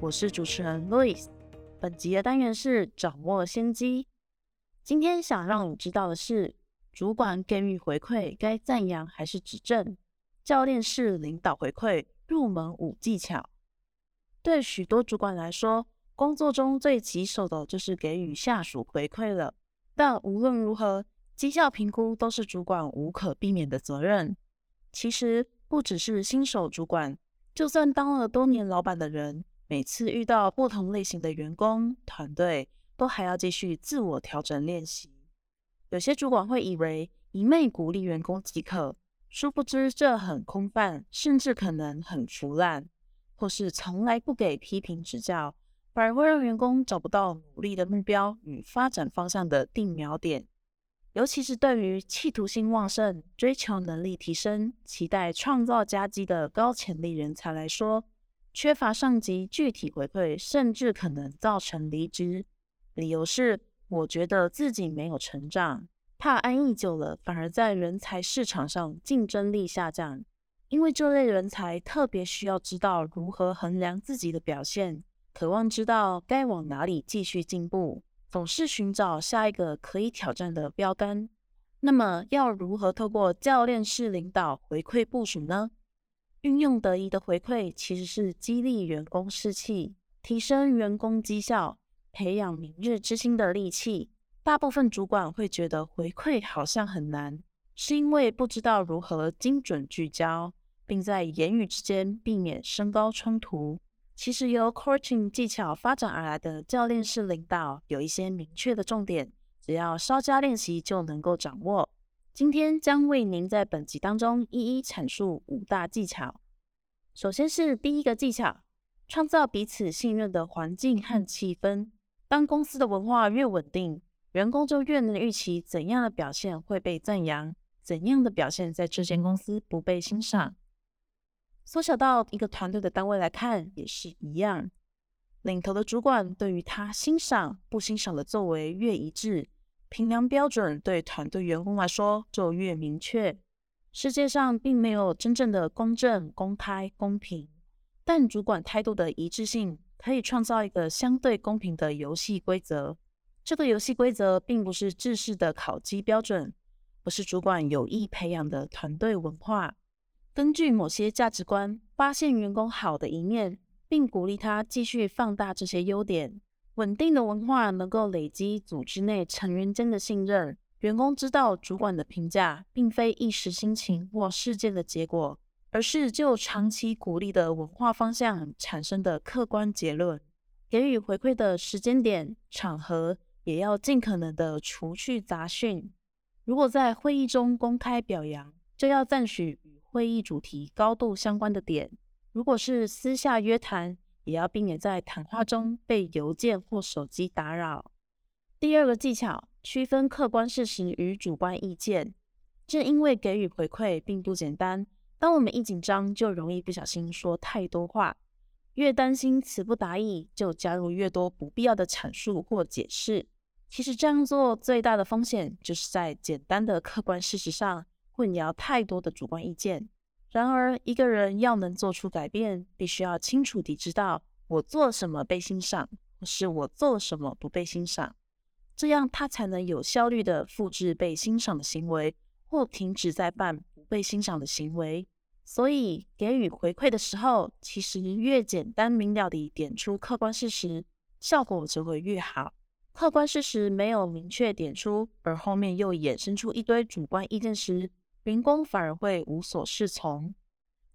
我是主持人 Louis。本集的单元是掌握先机。今天想让你知道的是，主管给予回馈该赞扬还是指正？教练式领导回馈入门五技巧。对许多主管来说，工作中最棘手的就是给予下属回馈了。但无论如何，绩效评估都是主管无可避免的责任。其实不只是新手主管，就算当了多年老板的人，每次遇到不同类型的员工团队，都还要继续自我调整练习。有些主管会以为一昧鼓励员工即可，殊不知这很空泛，甚至可能很腐烂，或是从来不给批评指教。反而会让员工找不到努力的目标与发展方向的定锚点，尤其是对于企图心旺盛、追求能力提升、期待创造佳绩的高潜力人才来说，缺乏上级具体回馈，甚至可能造成离职。理由是，我觉得自己没有成长，怕安逸久了，反而在人才市场上竞争力下降。因为这类人才特别需要知道如何衡量自己的表现。渴望知道该往哪里继续进步，总是寻找下一个可以挑战的标杆。那么，要如何透过教练式领导回馈部署呢？运用得宜的回馈，其实是激励员工士气、提升员工绩效、培养明日之星的利器。大部分主管会觉得回馈好像很难，是因为不知道如何精准聚焦，并在言语之间避免升高冲突。其实由 coaching 技巧发展而来的教练式领导有一些明确的重点，只要稍加练习就能够掌握。今天将为您在本集当中一一阐述五大技巧。首先是第一个技巧，创造彼此信任的环境和气氛。当公司的文化越稳定，员工就越能预期怎样的表现会被赞扬，怎样的表现在这间公司不被欣赏。缩小到一个团队的单位来看，也是一样。领头的主管对于他欣赏、不欣赏的作为越一致，评量标准对团队员工来说就越明确。世界上并没有真正的公正、公开、公平，但主管态度的一致性可以创造一个相对公平的游戏规则。这个游戏规则并不是制式的考绩标准，而是主管有意培养的团队文化。根据某些价值观，发现员工好的一面，并鼓励他继续放大这些优点。稳定的文化能够累积组织内成员间的信任。员工知道主管的评价并非一时心情或事件的结果，而是就长期鼓励的文化方向产生的客观结论。给予回馈的时间点、场合，也要尽可能的除去杂讯。如果在会议中公开表扬，就要赞许与。会议主题高度相关的点，如果是私下约谈，也要避免在谈话中被邮件或手机打扰。第二个技巧，区分客观事实与主观意见。正因为给予回馈并不简单，当我们一紧张，就容易不小心说太多话。越担心词不达意，就加入越多不必要的阐述或解释。其实这样做最大的风险，就是在简单的客观事实上。混淆太多的主观意见。然而，一个人要能做出改变，必须要清楚地知道我做什么被欣赏，或是我做什么不被欣赏，这样他才能有效率地复制被欣赏的行为，或停止在办不被欣赏的行为。所以，给予回馈的时候，其实越简单明了地点出客观事实，效果就会越好。客观事实没有明确点出，而后面又衍生出一堆主观意见时，员工反而会无所适从，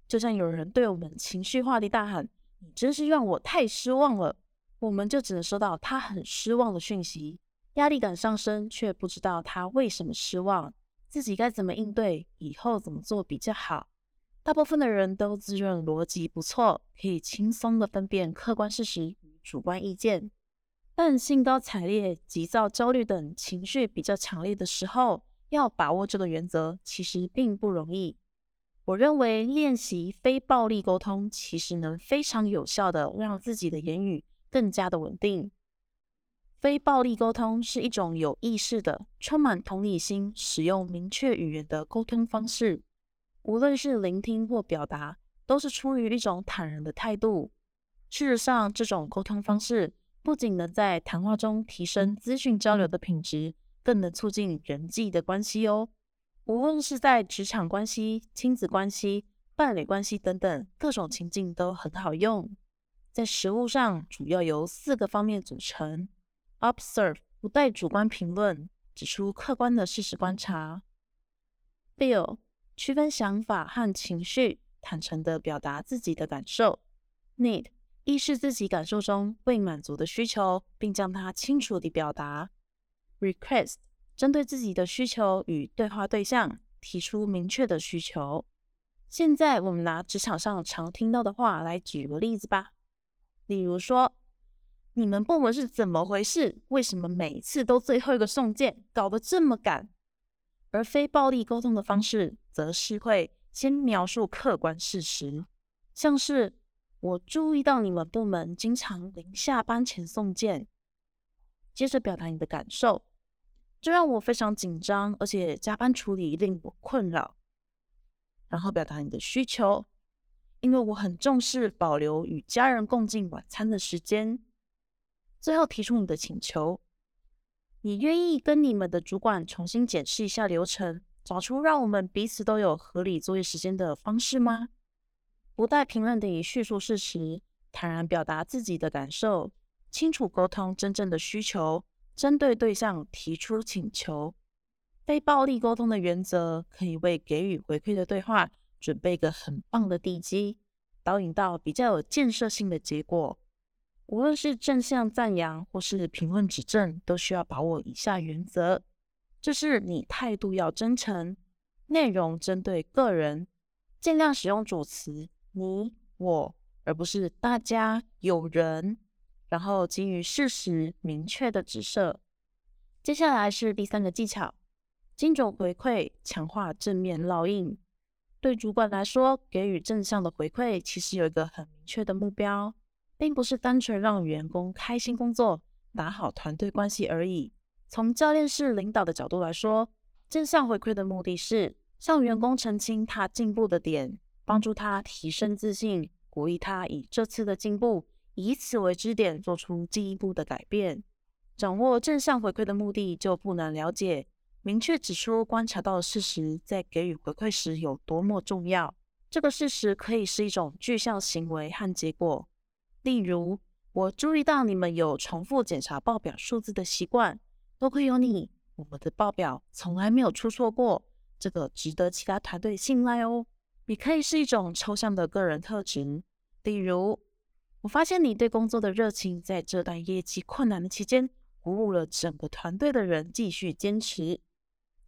就像有人对我们情绪化地大喊：“你真是让我太失望了。”我们就只能收到他很失望的讯息，压力感上升，却不知道他为什么失望，自己该怎么应对，以后怎么做比较好。大部分的人都自认逻辑不错，可以轻松地分辨客观事实与主观意见。但兴高采烈、急躁、焦虑等情绪比较强烈的时候，要把握这个原则，其实并不容易。我认为练习非暴力沟通，其实能非常有效的让自己的言语更加的稳定。非暴力沟通是一种有意识的、充满同理心、使用明确语言的沟通方式。无论是聆听或表达，都是出于一种坦然的态度。事实上，这种沟通方式不仅能在谈话中提升资讯交流的品质，更能促进人际的关系哦。无论是在职场关系、亲子关系、伴侣关系等等各种情境都很好用。在实务上，主要由四个方面组成。Observe 不带主观评论，指出客观的事实观察。Feel 区分想法和情绪，坦诚地表达自己的感受。Need 意识自己感受中未满足的需求，并将它清楚地表达。Request 针对自己的需求与对话对象提出明确的需求。现在我们拿职场上常听到的话来举个例子吧，例如说。你们部门是怎么回事？为什么每次都最后一个送件，搞得这么赶？而非暴力沟通的方式，则是会先描述客观事实，像是我注意到你们部门经常临下班前送件，接着表达你的感受，这让我非常紧张，而且加班处理令我困扰。然后表达你的需求，因为我很重视保留与家人共进晚餐的时间。最后提出你的请求，你愿意跟你们的主管重新检视一下流程，找出让我们彼此都有合理作业时间的方式吗？不带评论地叙述事实，坦然表达自己的感受，清楚沟通真正的需求，针对对象提出请求。非暴力沟通的原则，可以为给予回馈的对话准备一个很棒的地基，导引到比较有建设性的结果。无论是正向赞扬或是评论指正，都需要把握以下原则：就是你态度要真诚，内容针对个人，尽量使用主词你我，而不是大家有人，然后给予事实明确的指涉。接下来是第三个技巧：精准回馈，强化正面烙印。对主管来说，给予正向的回馈，其实有一个很明确的目标。并不是单纯让员工开心工作、打好团队关系而已。从教练式领导的角度来说，正向回馈的目的是向员工澄清他进步的点，帮助他提升自信，鼓励他以这次的进步，以此为支点，做出进一步的改变。掌握正向回馈的目的就不难了解，明确指出观察到的事实，在给予回馈时有多么重要。这个事实可以是一种具象行为和结果。例如，我注意到你们有重复检查报表数字的习惯，多亏有你，我们的报表从来没有出错过，这个值得其他团队信赖哦。也可以是一种抽象的个人特质，例如，我发现你对工作的热情在这段业绩困难的期间，鼓舞了整个团队的人继续坚持。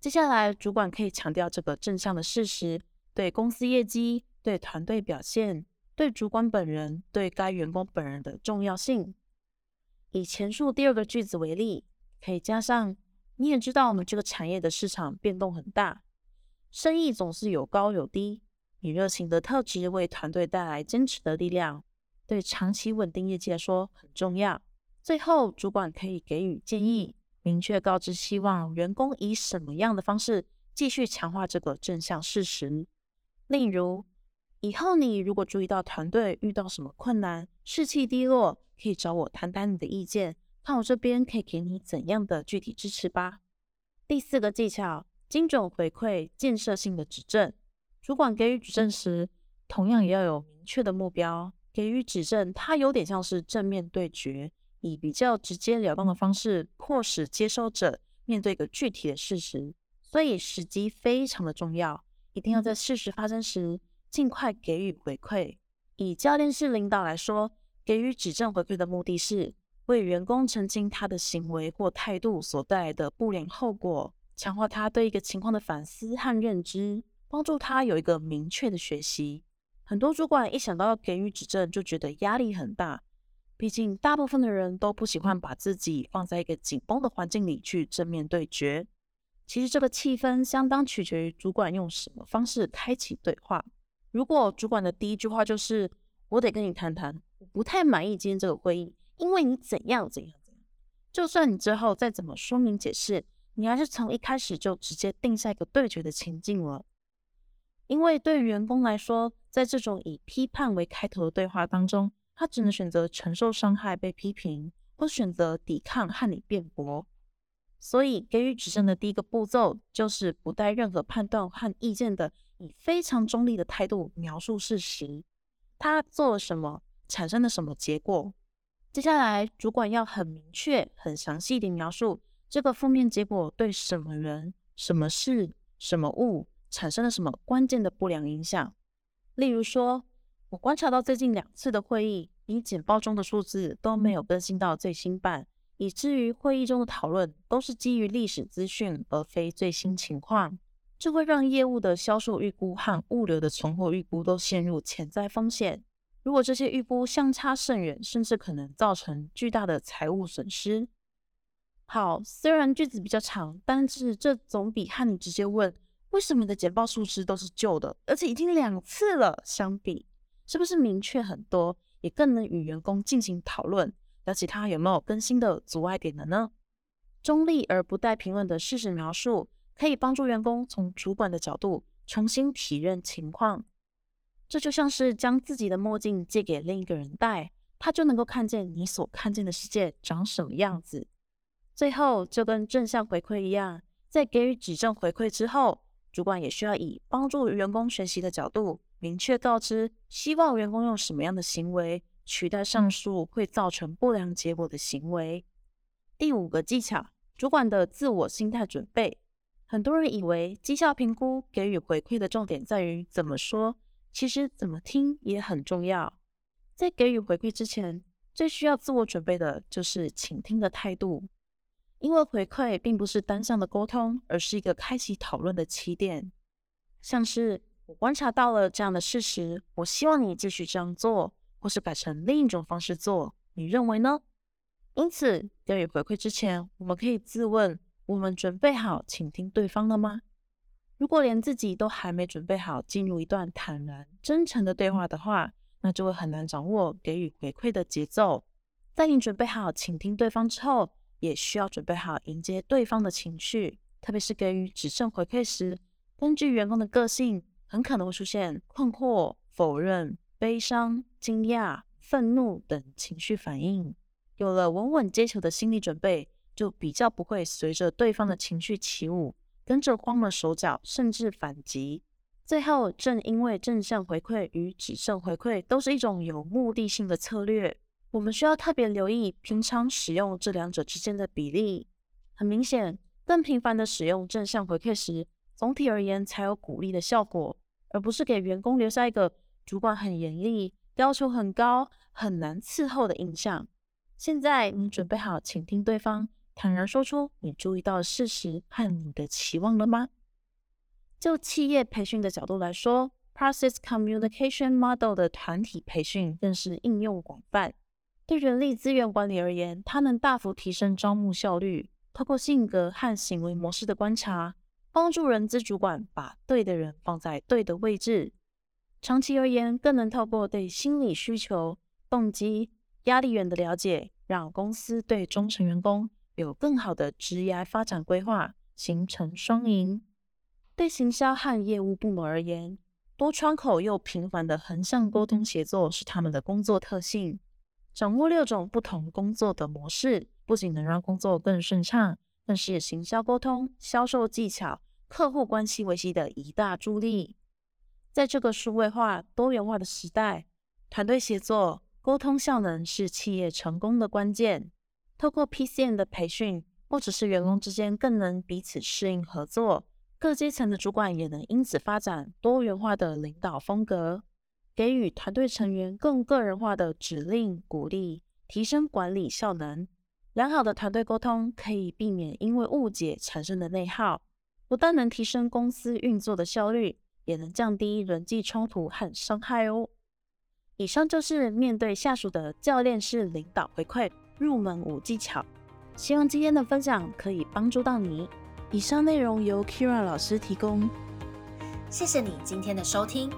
接下来，主管可以强调这个正向的事实，对公司业绩、对团队表现。对主管本人对该员工本人的重要性。以前述第二个句子为例，可以加上：你也知道我们这个产业的市场变动很大，生意总是有高有低。你热情的特质为团队带来坚持的力量，对长期稳定业绩来说很重要。最后，主管可以给予建议，明确告知希望员工以什么样的方式继续强化这个正向事实，例如。以后你如果注意到团队遇到什么困难、士气低落，可以找我谈谈你的意见，看我这边可以给你怎样的具体支持吧。第四个技巧：精准回馈、建设性的指正。主管给予指正时，同样也要有明确的目标。给予指正，它有点像是正面对决，以比较直截了当的方式，迫使接收者面对一个具体的事实。所以时机非常的重要，一定要在事实发生时。尽快给予回馈。以教练式领导来说，给予指正回馈的目的是为员工澄清他的行为或态度所带来的不良后果，强化他对一个情况的反思和认知，帮助他有一个明确的学习。很多主管一想到要给予指正，就觉得压力很大。毕竟大部分的人都不喜欢把自己放在一个紧绷的环境里去正面对决。其实这个气氛相当取决于主管用什么方式开启对话。如果主管的第一句话就是“我得跟你谈谈，我不太满意今天这个会议，因为你怎样怎样怎样”，就算你之后再怎么说明解释，你还是从一开始就直接定下一个对决的情境了。因为对员工来说，在这种以批判为开头的对话当中，他只能选择承受伤害、被批评，或选择抵抗和你辩驳。所以，给予指正的第一个步骤就是不带任何判断和意见的，以非常中立的态度描述事实。他做了什么，产生了什么结果。接下来，主管要很明确、很详细地描述这个负面结果对什么人、什么事、什么物产生了什么关键的不良影响。例如说，我观察到最近两次的会议，你简报中的数字都没有更新到最新版。以至于会议中的讨论都是基于历史资讯，而非最新情况，这会让业务的销售预估和物流的存货预估都陷入潜在风险。如果这些预估相差甚远，甚至可能造成巨大的财务损失。好，虽然句子比较长，但是这总比和你直接问为什么你的简报数字都是旧的，而且已经两次了相比，是不是明确很多，也更能与员工进行讨论。那其他有没有更新的阻碍点的呢？中立而不带评论的事实描述，可以帮助员工从主管的角度重新体认情况。这就像是将自己的墨镜借给另一个人戴，他就能够看见你所看见的世界长什么样子。最后，就跟正向回馈一样，在给予指正回馈之后，主管也需要以帮助员工学习的角度，明确告知希望员工用什么样的行为。取代上述会造成不良结果的行为。第五个技巧，主管的自我心态准备。很多人以为绩效评估给予回馈的重点在于怎么说，其实怎么听也很重要。在给予回馈之前，最需要自我准备的就是倾听的态度，因为回馈并不是单向的沟通，而是一个开启讨论的起点。像是我观察到了这样的事实，我希望你继续这样做。或是改成另一种方式做，你认为呢？因此，给予回馈之前，我们可以自问：我们准备好倾听对方了吗？如果连自己都还没准备好进入一段坦然、真诚的对话的话，那就会很难掌握给予回馈的节奏。在你准备好倾听对方之后，也需要准备好迎接对方的情绪，特别是给予指正回馈时，根据员工的个性，很可能会出现困惑、否认。悲伤、惊讶、愤怒等情绪反应，有了稳稳接球的心理准备，就比较不会随着对方的情绪起舞，跟着慌了手脚，甚至反击。最后，正因为正向回馈与指正回馈都是一种有目的性的策略，我们需要特别留意平常使用这两者之间的比例。很明显，更频繁的使用正向回馈时，总体而言才有鼓励的效果，而不是给员工留下一个。主管很严厉，要求很高，很难伺候的印象。现在你准备好倾听对方，坦然说出你注意到的事实和你的期望了吗？就企业培训的角度来说，Process Communication Model 的团体培训更是应用广泛。对人力资源管理而言，它能大幅提升招募效率。透过性格和行为模式的观察，帮助人资主管把对的人放在对的位置。长期而言，更能透过对心理需求、动机、压力源的了解，让公司对忠诚员工有更好的职业发展规划，形成双赢。对行销和业务部门而言，多窗口又频繁的横向沟通协作是他们的工作特性。掌握六种不同工作的模式，不仅能让工作更顺畅，更是行销沟通、销售技巧、客户关系维系的一大助力。在这个数位化、多元化的时代，团队协作、沟通效能是企业成功的关键。透过 PCN 的培训，不只是员工之间更能彼此适应合作，各阶层的主管也能因此发展多元化的领导风格，给予团队成员更个人化的指令鼓励，提升管理效能。良好的团队沟通可以避免因为误解产生的内耗，不但能提升公司运作的效率。也能降低人际冲突和伤害哦。以上就是面对下属的教练式领导回馈入门五技巧，希望今天的分享可以帮助到你。以上内容由 Kira 老师提供。谢谢你今天的收听。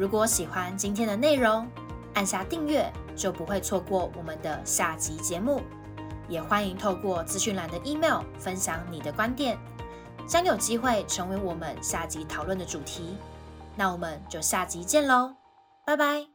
如果喜欢今天的内容，按下订阅就不会错过我们的下集节目。也欢迎透过资讯栏的 email 分享你的观点，将有机会成为我们下集讨论的主题。那我们就下集见喽，拜拜。